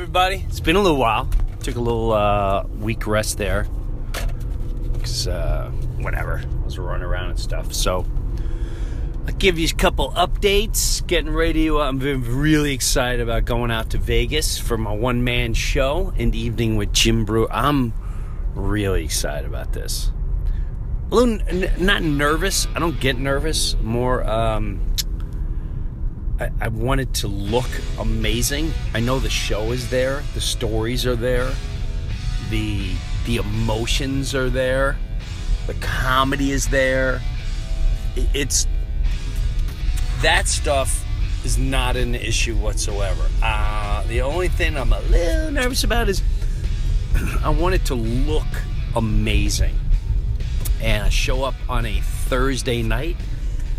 Everybody. It's been a little while. Took a little uh, week rest there. Because, uh, whatever. I was running around and stuff. So, I'll give you a couple updates. Getting ready to, I'm really excited about going out to Vegas for my one man show in the evening with Jim Brew. I'm really excited about this. A little, n- not nervous. I don't get nervous. More, um, I, I wanted to look amazing. I know the show is there, the stories are there, the the emotions are there, the comedy is there. It- It's that stuff is not an issue whatsoever. Uh, the only thing I'm a little nervous about is I want it to look amazing. And I show up on a Thursday night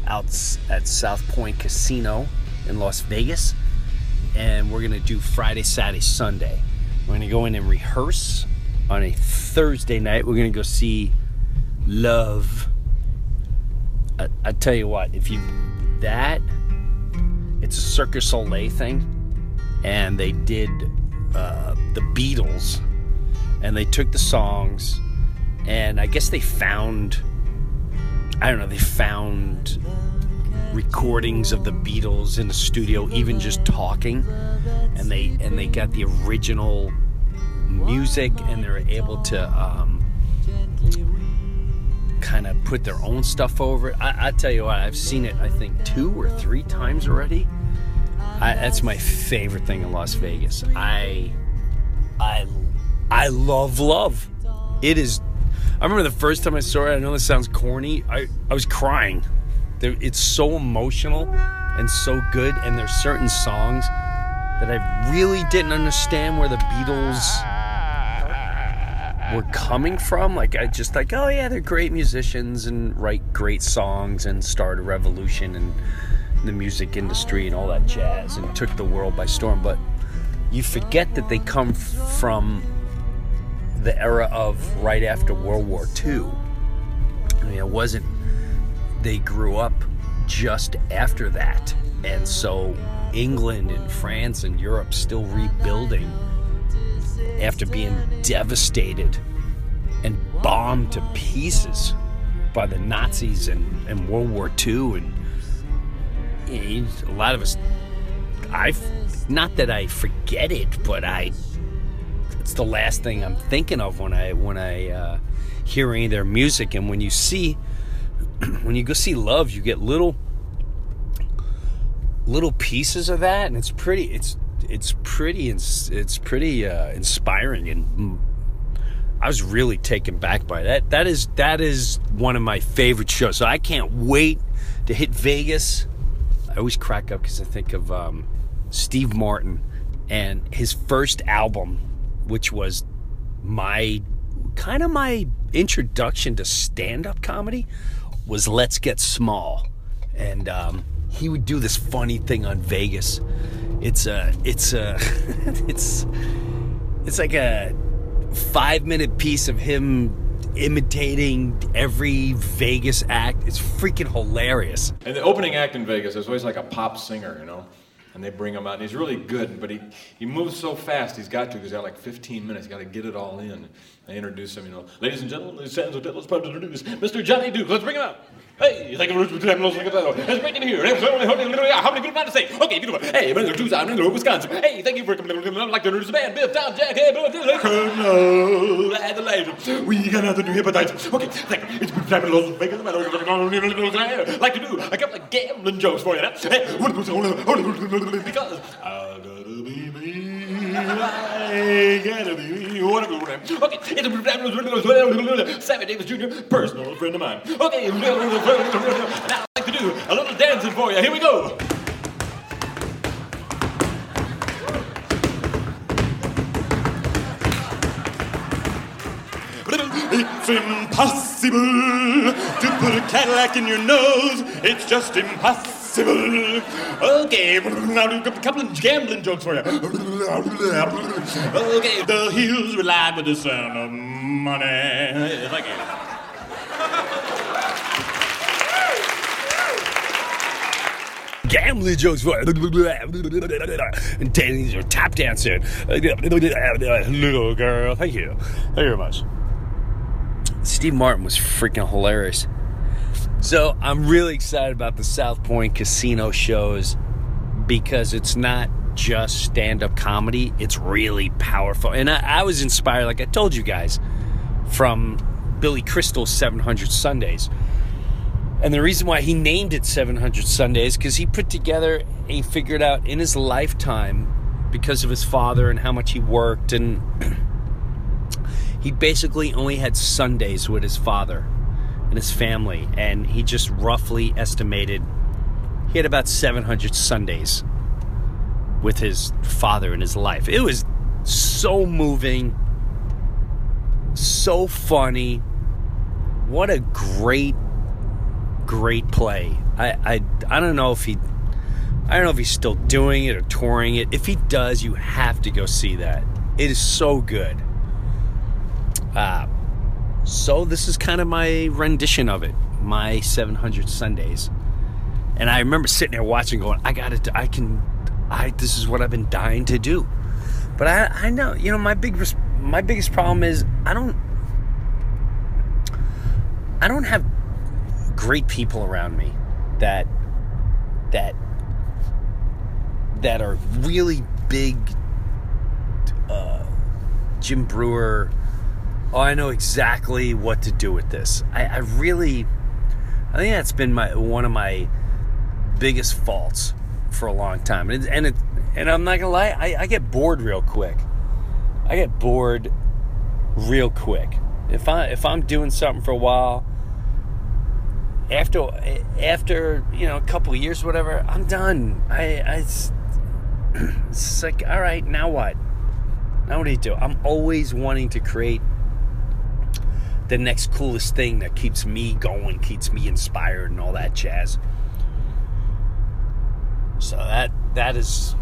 out at South Point Casino in Las Vegas. And we're to do Friday, Saturday, Sunday. We're to go in and rehearse on a Thursday night. We're to go see Love. I, I tell you what, if you that, it's a Cirque du Soleil thing, and they did uh, the Beatles, and they took the songs, and I guess they found, I don't know, they found recordings of the Beatles in the studio, even just talking, and they and they got the original music, and they're able to um, kind of put their own stuff over it. I, I tell you what, I've seen it. I think two or three times already. I, that's my favorite thing in Las Vegas. I, I, I love love. It is. I remember the first time I saw it. I know this sounds corny. I I was crying. There, it's so emotional and so good. And there's certain songs that I really didn't understand where the Beatles were coming from. Like I just like, oh yeah, they're great musicians and write great songs and start a revolution and the music industry and all that jazz and took the world by storm. But you forget that they come from the era of right after World War II. I mean, it wasn't. They grew up just after that, and so England and France and Europe still rebuilding after being devastated and bombed to pieces by the Nazis and, and World War II. And a lot of us, I, not that I forget it, but I, it's the last thing I'm thinking of when I when I uh, hear any of their music. And when you see, when you go see Love, you get little little pieces of that, and it's pretty. It's it's pretty. It's it's pretty uh, inspiring, and I was really taken back by that. That is that is one of my favorite shows. So I can't wait to hit Vegas. I always crack up because I think of um, Steve Martin and his first album, which was my kind of my introduction to stand-up comedy, was Let's Get Small, and um, he would do this funny thing on Vegas. It's a it's a it's it's like a five minute piece of him imitating every Vegas act. It's freaking hilarious. And the opening act in Vegas is always like a pop singer, you know? and they bring him out, and he's really good, but he, he moves so fast, he's got to, because he's got like 15 minutes, he's got to get it all in. I introduce him, you know, ladies and gentlemen, ladies and gentlemen, let's proud to introduce Mr. Johnny Duke. Let's bring him out. Hey, thank you for having us. Great to be here. How many people to say? Okay, beautiful. Hey, Mr. Tucson, I'm in Wisconsin. Hey, thank you for coming. I'd like to introduce the band, Bill, Tom, Jack, hey, Colonel Adelaide. We got nothing to hepatitis. Okay, thank you. It's been time in Las Vegas. I like to do a couple of gambling jokes for you. Because I gotta be me. I gotta be me. Okay, Sammy Davis Jr., personal friend of mine. Okay, now I'd like to do a little dancing for you. Here we go. It's impossible to put a Cadillac in your nose. It's just impossible. Okay, now do a couple of gambling jokes for you. Okay, the hills rely with the sound of money. Thank you. gambling jokes for you. and dancing or tap dancing. Little girl. Thank you. Thank you very much. Steve Martin was freaking hilarious. So I'm really excited about the South Point casino shows because it's not just stand up comedy, it's really powerful. And I, I was inspired, like I told you guys, from Billy Crystal's 700 Sundays. And the reason why he named it 700 Sundays because he put together, he figured out in his lifetime, because of his father and how much he worked, and he basically only had Sundays with his father and his family. And he just roughly estimated he had about 700 Sundays with his father in his life. It was so moving, so funny. What a great great play. I, I I don't know if he I don't know if he's still doing it or touring it. If he does, you have to go see that. It is so good. Uh, so this is kind of my rendition of it, my 700 Sundays. And I remember sitting there watching, going, "I got it. I can. I this is what I've been dying to do." But I I know you know my big my biggest problem is I don't I don't have great people around me that that that are really big uh, Jim Breuer. Oh, I know exactly what to do with this. I, I really, I think that's been my one of my biggest faults for a long time. And it, and, it, and I'm not gonna lie, I, I get bored real quick. I get bored real quick. If I if I'm doing something for a while after after you know a couple years whatever i'm done i, I it's, it's like all right now what now what do you do i'm always wanting to create the next coolest thing that keeps me going keeps me inspired and all that jazz. So that that is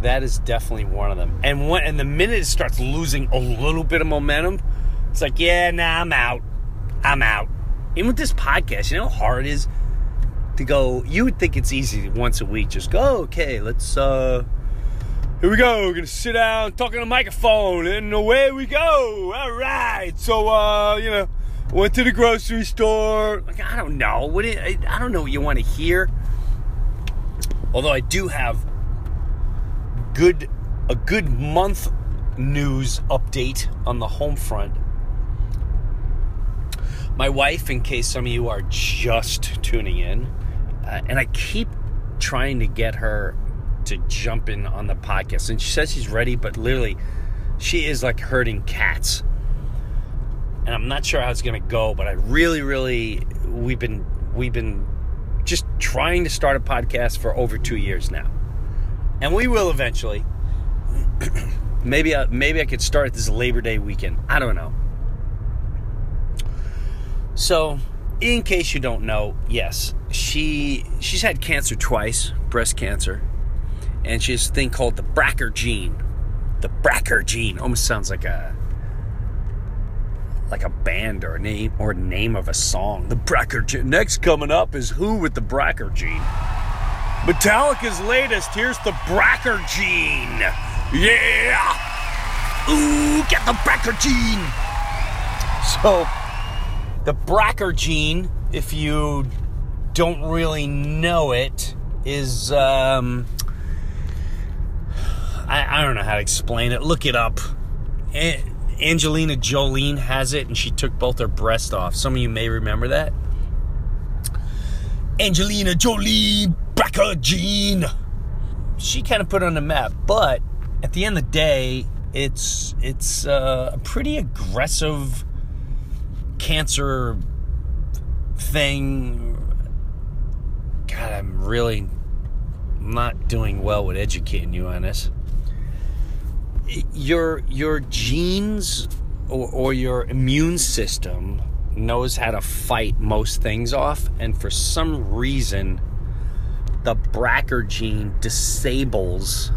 that is definitely one of them. And when and the minute it starts losing a little bit of momentum it's like yeah nah i'm out. I'm out. Even with this podcast, you know how hard it is to go. You would think it's easy once a week, just go, okay, let's, uh, here we go. We're gonna sit down, talking a microphone, and away we go. All right. So, uh, you know, went to the grocery store. Like, I don't know. What it, I don't know what you want to hear. Although I do have good a good month news update on the home front my wife, in case some of you are just tuning in, uh, and I keep trying to get her to jump in on the podcast, and she says she's ready, but literally, she is like herding cats. And I'm not sure how it's gonna go, but I really, really, we've been, we've been just trying to start a podcast for over two years now, and we will eventually. maybe, I, maybe I could start this Labor Day weekend. I don't know. So, in case you don't know, yes, she she's had cancer twice, breast cancer, and she has a thing called the BRCA gene. The BRCA gene almost sounds like a like a band or a name or name of a song. The BRCA gene. Next coming up is Who with the BRCA gene. Metallica's latest. Here's the BRCA Gene. Yeah. Ooh, get the BRCA Gene. So, the BRCA Gene, if you don't really know it, is um, I, I don't know how to explain it. Look it up. Angelina Jolene has it, and she took both her breasts off. Some of you may remember that. Angelina Jolie, BRCA gene. She kind of put on the map, but at the end of the day, it's it's uh, a pretty aggressive cancer thing. God, I'm really not doing well with educating you on this. Your your genes or, or your immune system knows how to fight most things off, and for some reason, the BRCA gene disables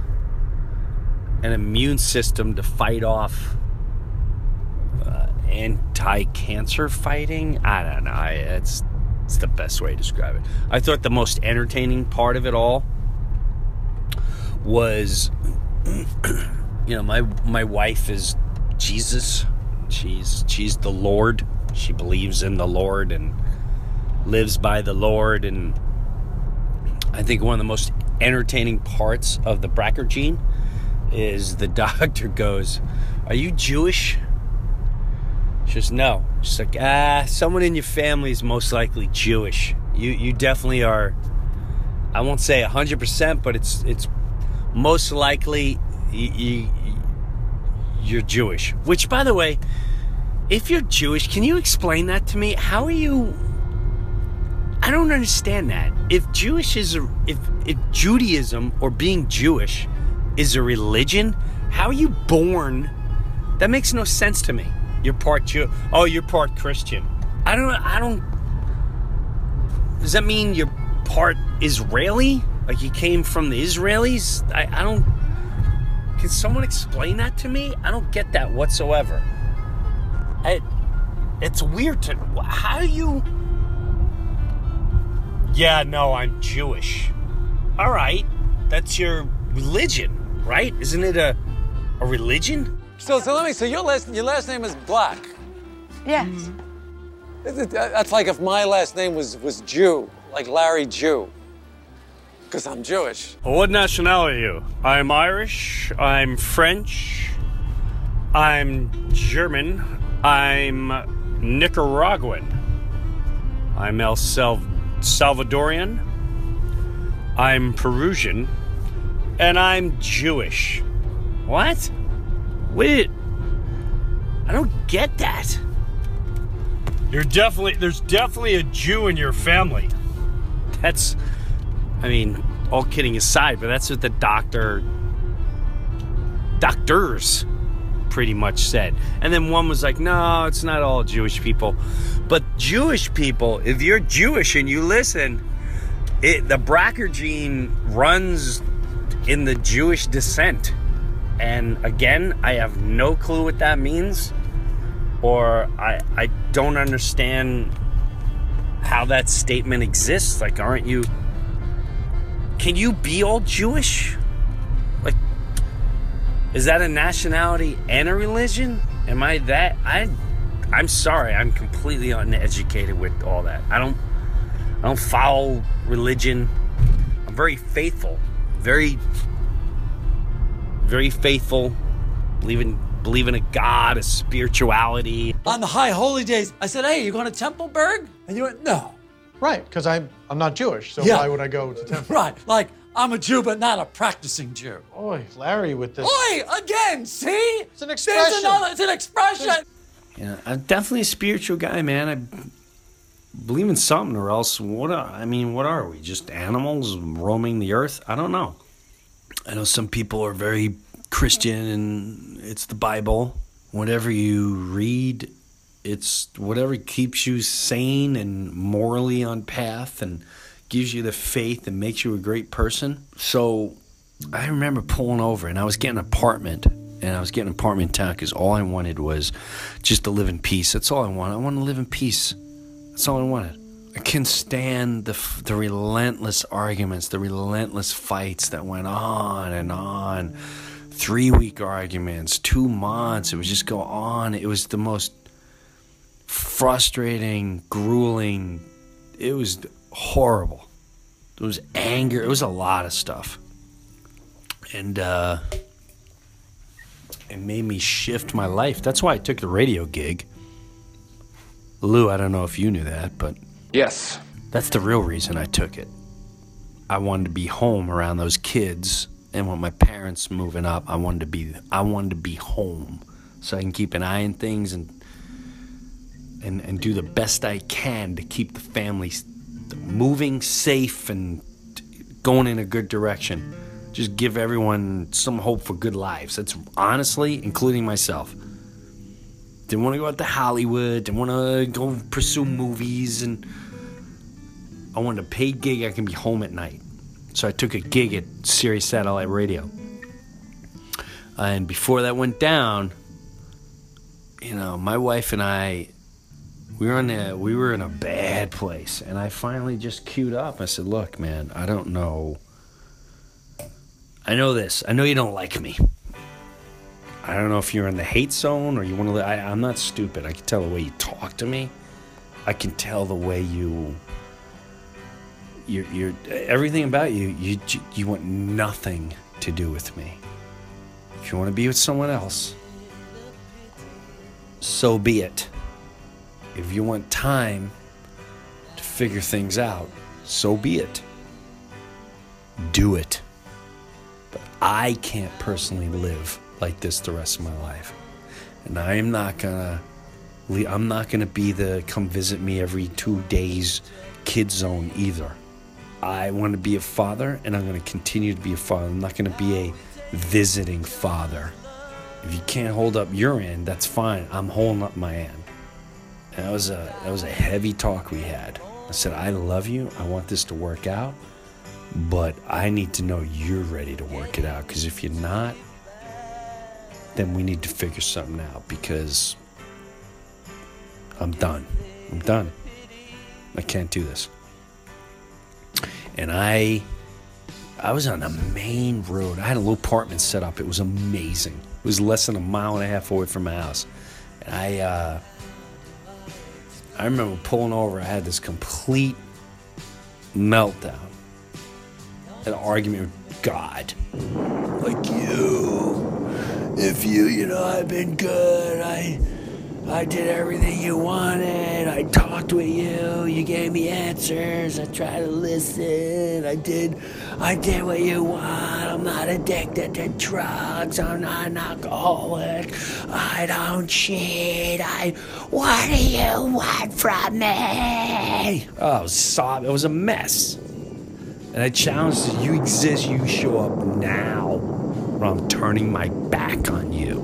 an immune system to fight off uh, anti-cancer fighting. I don't know. It's it's the best way to describe it. I thought the most entertaining part of it all was, you know, my my wife is Jesus. She's she's the Lord. She believes in the Lord and lives by the Lord. And I think one of the most entertaining parts of the BRCA gene is the doctor goes, "Are you Jewish?" She says, "No." She's like, "Ah, someone in your family is most likely Jewish. You you definitely are. I won't say hundred percent, but it's it's most likely you, you, you're Jewish. Which, by the way, if you're Jewish, can you explain that to me? How are you? I don't understand that. If Jewish is a, if if Judaism or being Jewish is a religion, how are you born? That makes no sense to me. You're part Jew. Oh, you're part Christian. I don't. I don't. Does that mean you're part Israeli? Like you came from the Israelis? I, I don't. Can someone explain that to me? I don't get that whatsoever. I, it's weird to. How do you. Yeah, no, I'm Jewish. All right, that's your religion, right? Isn't it a a religion? So, so let me. So your last your last name is Black. Yes. Uh, that's like if my last name was was Jew, like Larry Jew. Because I'm Jewish. What nationality are you? I'm Irish. I'm French. I'm German. I'm Nicaraguan. I'm El Sal- Salvadorian. I'm Peruvian. And I'm Jewish. What? Wait. I don't get that. You're definitely, there's definitely a Jew in your family. That's, I mean, all kidding aside, but that's what the doctor, doctors pretty much said. And then one was like, no, it's not all Jewish people. But Jewish people, if you're Jewish and you listen, it, the BRCA gene runs in the Jewish descent. And again, I have no clue what that means, or I, I don't understand how that statement exists. Like, aren't you? Can you be all Jewish? Like, is that a nationality and a religion? Am I that? I, I'm sorry, I'm completely uneducated with all that. I don't, I don't follow religion. I'm very faithful, very, very faithful. Believe in, believe in a God, a spirituality. On the high holy days, I said, "Hey, you going to Templeberg?" And you went, "No." Right, because I'm I'm not Jewish, so Yeah. why would I go to temple? Right, like I'm a Jew, but not a practicing Jew. Oi, Larry with this. Oi, again, see? It's an There's expression. another, it's an expression. Yeah, I'm definitely a spiritual guy, man. I believe in something, or else what? Are, I mean, what are we? Just animals roaming the earth? I don't know. I know some people are very Christian, and it's the Bible. Whatever you read, it's whatever keeps you sane and morally on path, and gives you the faith and makes you a great person. So, I remember pulling over, and I was getting an apartment and I was getting an apartment in town because all I wanted was just to live in peace. That's all I wanted. I wanted to live in peace. That's all I wanted. I can stand the the relentless arguments, the relentless fights that went on and on. Three week arguments, two months. It would just go on. It was the most frustrating, grueling. It was horrible. It was anger. It was a lot of stuff, and uh, it made me shift my life. That's why I took the radio gig. Lou, I don't know if you knew that, but Yes. that's the real reason I took it. I wanted to be home around those kids, and with my parents moving up, I wanted to be I wanted to be home so I can keep an eye on things and and and do the best I can to keep the family moving safe and going in a good direction. Just give everyone some hope for good lives. That's honestly, including myself. Didn't want to go out to Hollywood. Didn't want to go pursue movies, and I wanted a paid gig. I can be home at night, so I took a gig at Sirius Satellite Radio. And before that went down, you know, my wife and I, we were in a we were in a bad place, and I finally just queued up. I said, "Look, man, I don't know. I know this. I know you don't like me." I don't know if you're in the hate zone or you want to. I, I'm not stupid. I can tell the way you talk to me. I can tell the way you. You're, you're everything about you. You you want nothing to do with me. If you want to be with someone else, so be it. If you want time to figure things out, so be it. Do it. But I can't personally live like this the rest of my life. And I am not gonna I'm not gonna be the come visit me every two days kid zone either. I want to be a father and I'm gonna continue to be a father. I'm not gonna be a visiting father. If you can't hold up your end, that's fine. I'm holding up my end. That was a that was a heavy talk we had. I said, I love you. I want this to work out, but I need to know you're ready to work it out. Because if you're not, then we need to figure something out. Because I'm done. I'm done. I can't do this. And I I was on the main road. I had a little apartment set up. It was amazing. It was less than a mile and a half away from my house. And I uh I remember pulling over, I had this complete meltdown. An argument with God. Like you. If you, you know, I've been good. I I did everything you wanted. I talked with you. You gave me answers. I tried to listen. I did I did what you want. I'm not addicted to drugs. I'm not an alcoholic. I don't cheat. I what do you want from me? Oh, sobbing. It was a mess. And I challenged you, you exist, you show up now. Or I'm turning my back on you.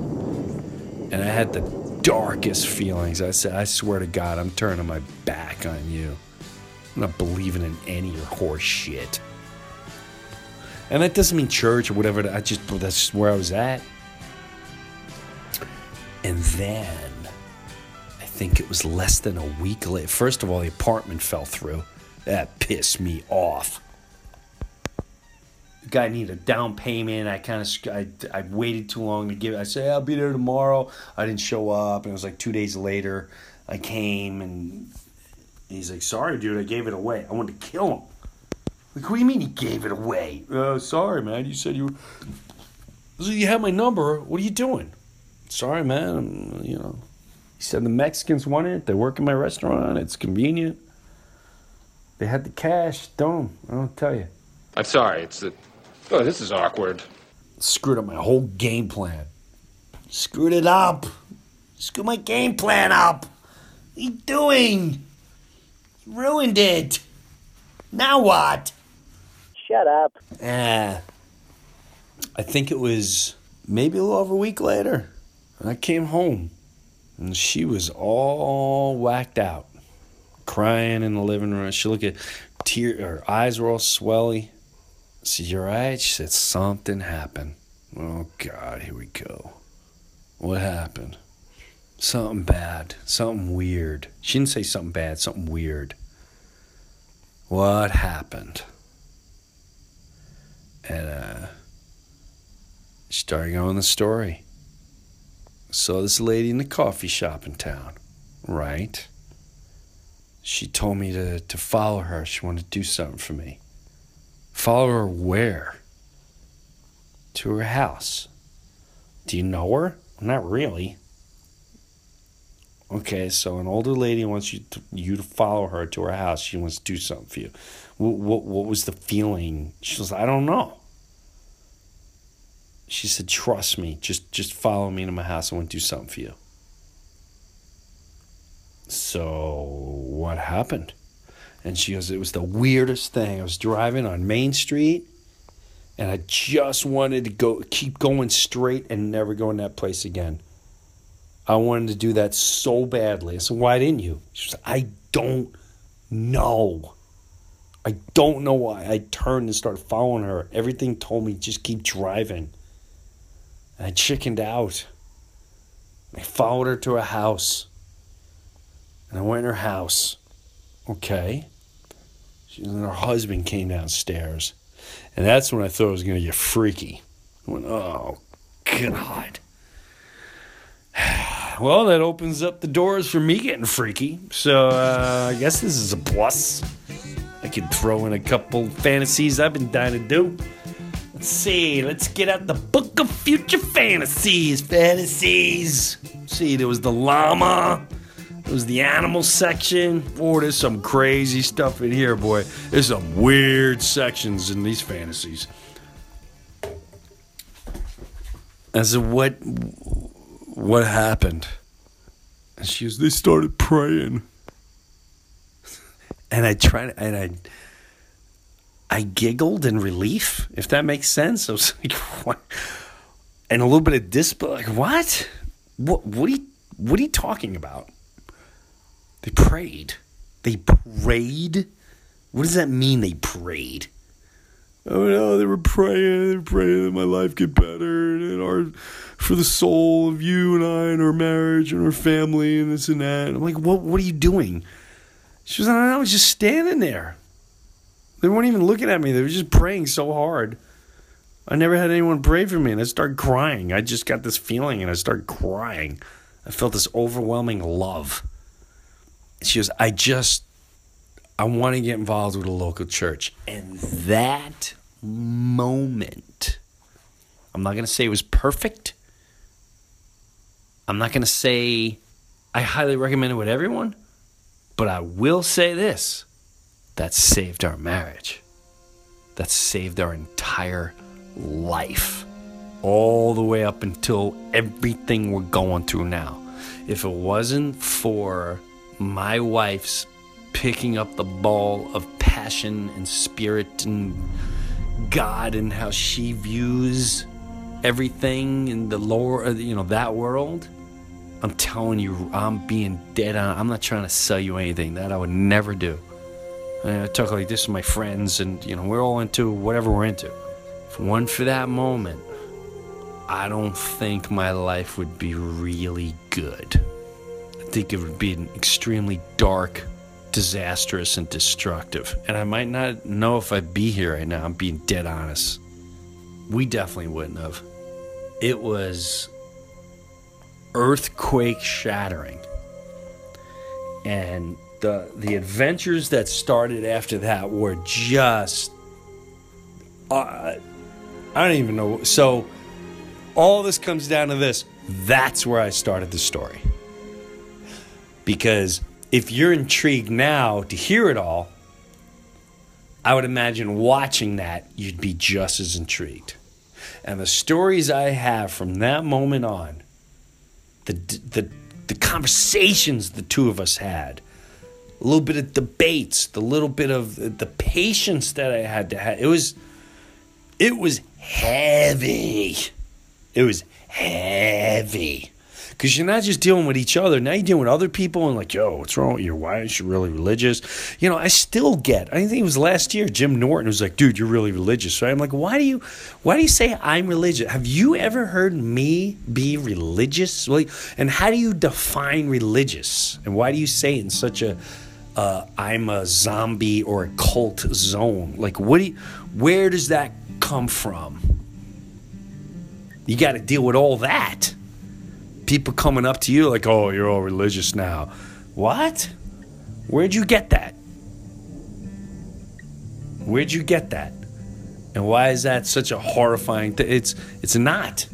And I had the darkest feelings. I said, I swear to God, I'm turning my back on you. I'm not believing in any of your horse shit. And that doesn't mean church or whatever. I just that's just where I was at. And then I think it was less than a week later. First of all, the apartment fell through. That pissed me off. The guy needed a down payment. I kind of I, I waited too long to give. I said I'll be there tomorrow. I didn't show up, and it was like two days later. I came, and he's like, "Sorry, dude, I gave it away. I wanted to kill him." Like, what do you mean he gave it away? Uh, sorry, man. You said you were. You have my number. What are you doing? Sorry, man. I'm, you know. He said the Mexicans want it. They work in my restaurant. It's convenient. They had the cash. Don't. I don't tell you. I'm sorry. It's the. Oh, this is awkward. Screwed up my whole game plan. Screwed it up. Screwed my game plan up. What are you doing? You ruined it. Now what? Shut up. Ah. I think it was maybe a little over a week later. I came home. And she was all whacked out. Crying in the living room. She looked at tear her eyes were all swelly. I said, You right? She said, Something happened. Oh God, here we go. What happened? Something bad. Something weird. She didn't say something bad, something weird. what happened? And uh, started going the story. Saw this lady in the coffee shop in town, right? She told me to, to follow her. She wanted to do something for me. Follow her where? To her house. Do you know her? Not really. Okay, so an older lady wants you to, you to follow her to her house. She wants to do something for you. What, what, what was the feeling? She was, I don't know. She said, "Trust me. Just just follow me to my house. I want to do something for you." So what happened? And she goes, "It was the weirdest thing. I was driving on Main Street, and I just wanted to go keep going straight and never go in that place again. I wanted to do that so badly. I said, "Why didn't you?" She said, "I don't know." I don't know why. I turned and started following her. Everything told me just keep driving. And I chickened out. I followed her to her house. And I went in her house. Okay. And her husband came downstairs. And that's when I thought it was going to get freaky. I went, oh, God. Well, that opens up the doors for me getting freaky. So uh, I guess this is a plus. I can throw in a couple fantasies I've been dying to do. Let's see. Let's get out the book of future fantasies. Fantasies. See, there was the llama. There was the animal section. Boy, there's some crazy stuff in here, boy. There's some weird sections in these fantasies. As said, what, what happened? And she was, they started praying. And I tried, and I, I giggled in relief, if that makes sense. I was like, what? And a little bit of disbelief. Like, what? What? What are you? What are you talking about? They prayed. They prayed. What does that mean? They prayed. Oh no, they were praying. They were praying that my life get better and our for the soul of you and I and our marriage and our family and this and that. And I'm like, what? What are you doing? She was. I, I was just standing there. They weren't even looking at me. They were just praying so hard. I never had anyone pray for me, and I started crying. I just got this feeling, and I started crying. I felt this overwhelming love. She goes, I just, I want to get involved with a local church. And that moment, I'm not going to say it was perfect. I'm not going to say I highly recommend it with everyone, but I will say this that saved our marriage. That saved our entire life. All the way up until everything we're going through now. If it wasn't for my wife's picking up the ball of passion and spirit and God and how she views everything in the lower, uh, you know, that world, I'm telling you, I'm being dead on. I'm not trying to sell you anything. That I would never do. I talk like this with my friends, and you know, we're all into whatever we're into. If it weren't for that moment, I don't think my life would be really good. I think it would be an extremely dark, disastrous, and destructive. And I might not know if I'd be here right now. I'm being dead honest. We definitely wouldn't have. It was earthquake shattering. And the the adventures that started after that were just uh, I don't even know. So all this comes down to this. That's where I started the story. Because if you're intrigued now to hear it all, I would imagine watching that you'd be just as intrigued. And the stories I have from that moment on, the the the conversations the two of us had, a little bit of debates, the little bit of the patience that I had to have. It was it was heavy. It was heavy. Because you're not just dealing with each other. Now you're dealing with other people and like, yo, what's wrong with you? Why is you really religious? You know, I still get. I think it was last year. Jim Norton was like, dude, you're really religious. So I'm like, why do you, why do you say I'm religious? Have you ever heard me be religious? Like, and how do you define religious? And why do you say in such a, uh, I'm a zombie or a cult zone. Like, what do you, where does that come from? You got to deal with all that. People coming up to you like, oh, you're all religious now. What? Where'd you get that? Where'd you get that? And why is that such a horrifying thing? It's it's not.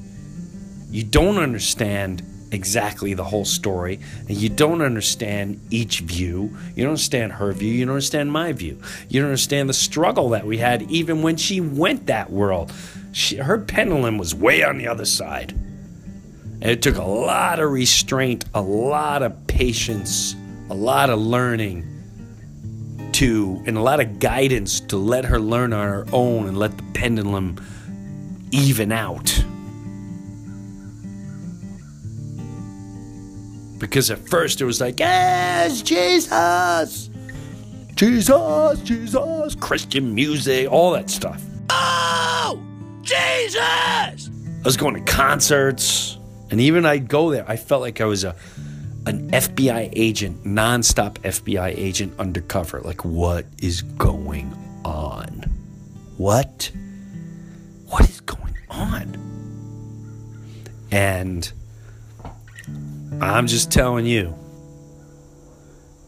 You don't understand exactly the whole story, and you don't understand each view. You don't understand her view. You don't understand my view. You don't understand the struggle that we had even when she went that world. She, her pendulum was way on the other side. And it took a lot of restraint, a lot of patience, a lot of learning to, and a lot of guidance to let her learn on her own and let the pendulum even out. Because at first it was like, yes, Jesus, Jesus, Jesus, Christian music, all that stuff. Oh, Jesus! I was going to concerts, and even I'd go there. I felt like I was a an FBI agent, nonstop FBI agent undercover. Like, what is going on? What? What is going on? And I'm just telling you,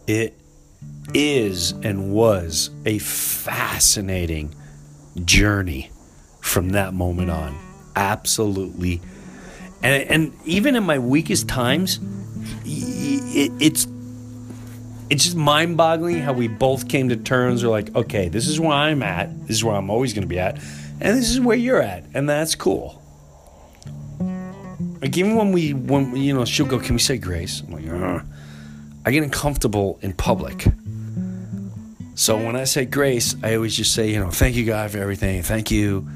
it is and was a fascinating journey from that moment on. Absolutely. And, and even in my weakest times, it, it's it's just mind boggling how we both came to terms. We're like, okay, this is where I'm at. This is where I'm always going to be at. And this is where you're at. And that's cool. Like, even when we, when, you know, she'll go, can we say grace? I'm like, Ugh. I get uncomfortable in public. So when I say grace, I always just say, you know, thank you, God, for everything. Thank you.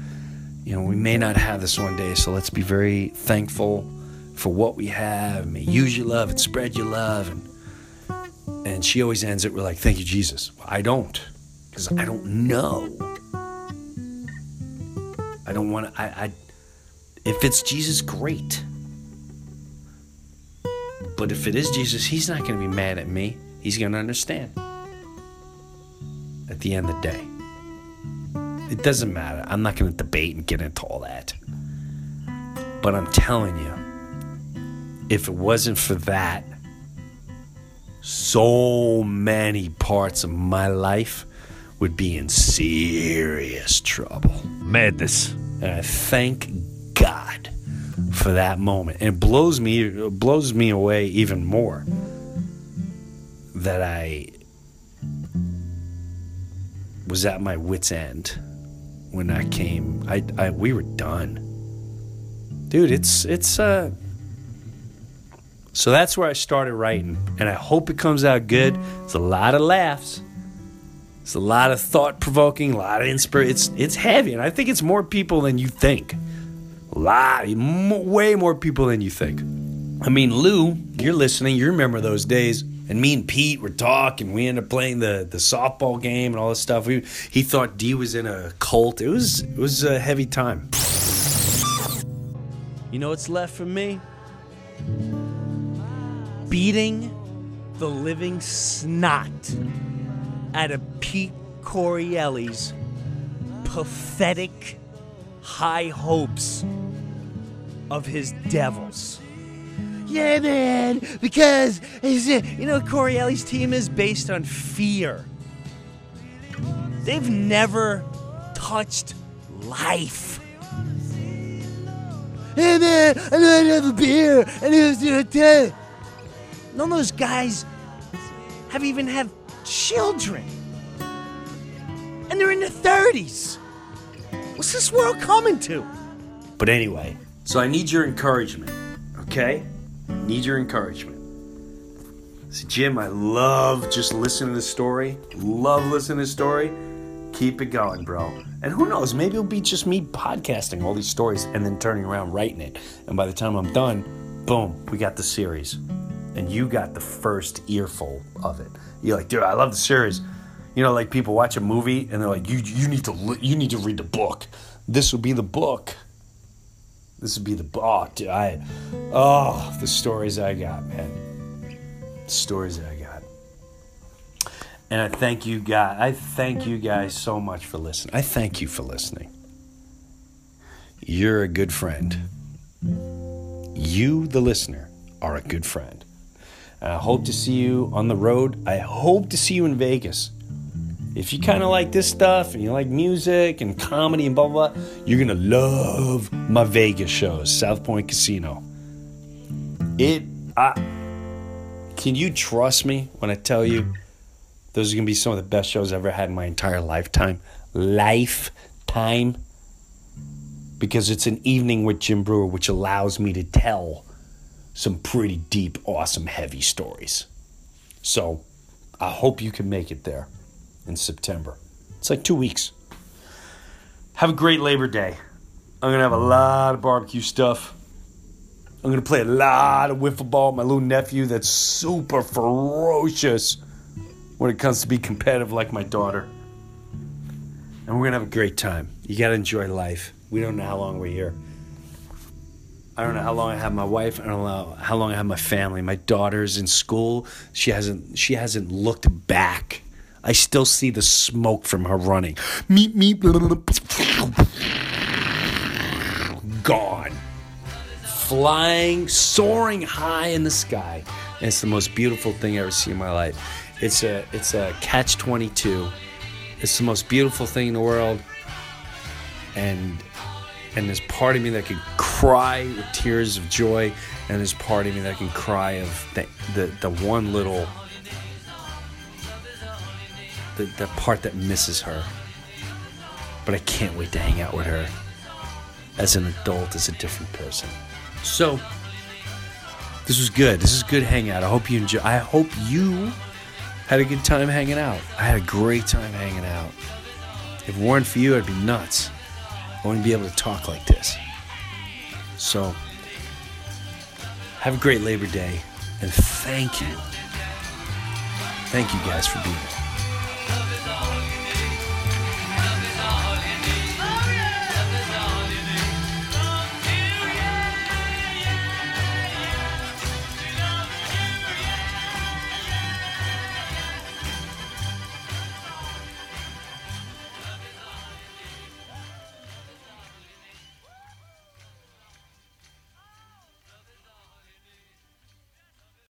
You know, we may not have this one day, so let's be very thankful for what we have. May use your love and spread your love. And, and she always ends it with like, thank you, Jesus. I don't, because I don't know. I don't want to, I, I, if it's Jesus, great. But if it is Jesus, he's not going to be mad at me. He's going to understand at the end of the day. It doesn't matter. I'm not going to debate and get into all that. But I'm telling you, if it wasn't for that, so many parts of my life would be in serious trouble. Madness. And I thank God for that moment. And it blows me it blows me away even more that I was at my wits end when I came. I, I we were done. Dude, it's it's uh so that's where I started writing, and I hope it comes out good. It's a lot of laughs. It's a lot of thought provoking, a lot of inspiration. It's it's heavy, and I think it's more people than you think. A lot, way more people than you think. I mean, Lou, you're listening. You remember those days, and me and Pete were talking. We ended up playing the the softball game and all this stuff. We he thought D was in a cult. It was it was a heavy time. You know what's left for me? beating the living snot out of Pete Correale's pathetic high hopes of his devils. Yeah, man, because you know Correale's team is based on fear. They've never touched life. Hey man, I'm gonna have a beer and it was gonna. None of those guys have even had children. And they're in their 30s. What's this world coming to? But anyway, so I need your encouragement, okay? Need your encouragement. So Jim, I love just listening to the story. Love listening to the story. Keep it going, bro. And who knows, maybe it'll be just me podcasting all these stories and then turning around writing it. And by the time I'm done, boom, we got the series and you got the first earful of it. You're like, dude, I love the series. You know, like people watch a movie and they're like, you you need to you need to read the book. This will be the book. This would be the. Oh, dude, I, oh, the stories I got, man. The stories I got. And I thank you guys. I thank you guys so much for listening. I thank you for listening. You're a good friend. You, the listener, are a good friend. And I hope to see you on the road. I hope to see you in Vegas. If you kind of like this stuff and you like music and comedy and blah, blah, blah, you're going to love my Vegas shows, South Point Casino. It, I, can you trust me when I tell you those are going to be some of the best shows I've ever had in my entire lifetime? Lifetime. Because it's an evening with Jim Breuer, which allows me to tell some pretty deep, awesome, heavy stories. So I hope you can make it there in September. It's like two weeks. Have a great Labor Day. I'm going to have a lot of barbecue stuff. I'm going to play a lot of wiffle ball with my little nephew that's super ferocious when it comes to be competitive like my daughter. And we're going to have a great time. You got to enjoy life. We don't know how long we're here. I don't know how long I have my wife. I don't know how long I have my family. My daughter's in school. She hasn't she hasn't looked back. I still see the smoke from her running. Meep meep. Gone. Flying, soaring high in the sky. And it's the most beautiful thing I ever see in my life. It's a it's a catch 22. It's the most beautiful thing in the world. And and there's part of me that can cry with tears of joy, and there's part of me that can cry of the the, the one little the, the part that misses her. But I can't wait to hang out with her as an adult, as a different person. So this was good. This is a good hangout. I hope you enjoy. I hope you had a good time hanging out. I had a great time hanging out. If it weren't for you, I'd be nuts. I wouldn't be able to talk like this. So, have a great Labor Day and thank you. Thank you guys for being here love is all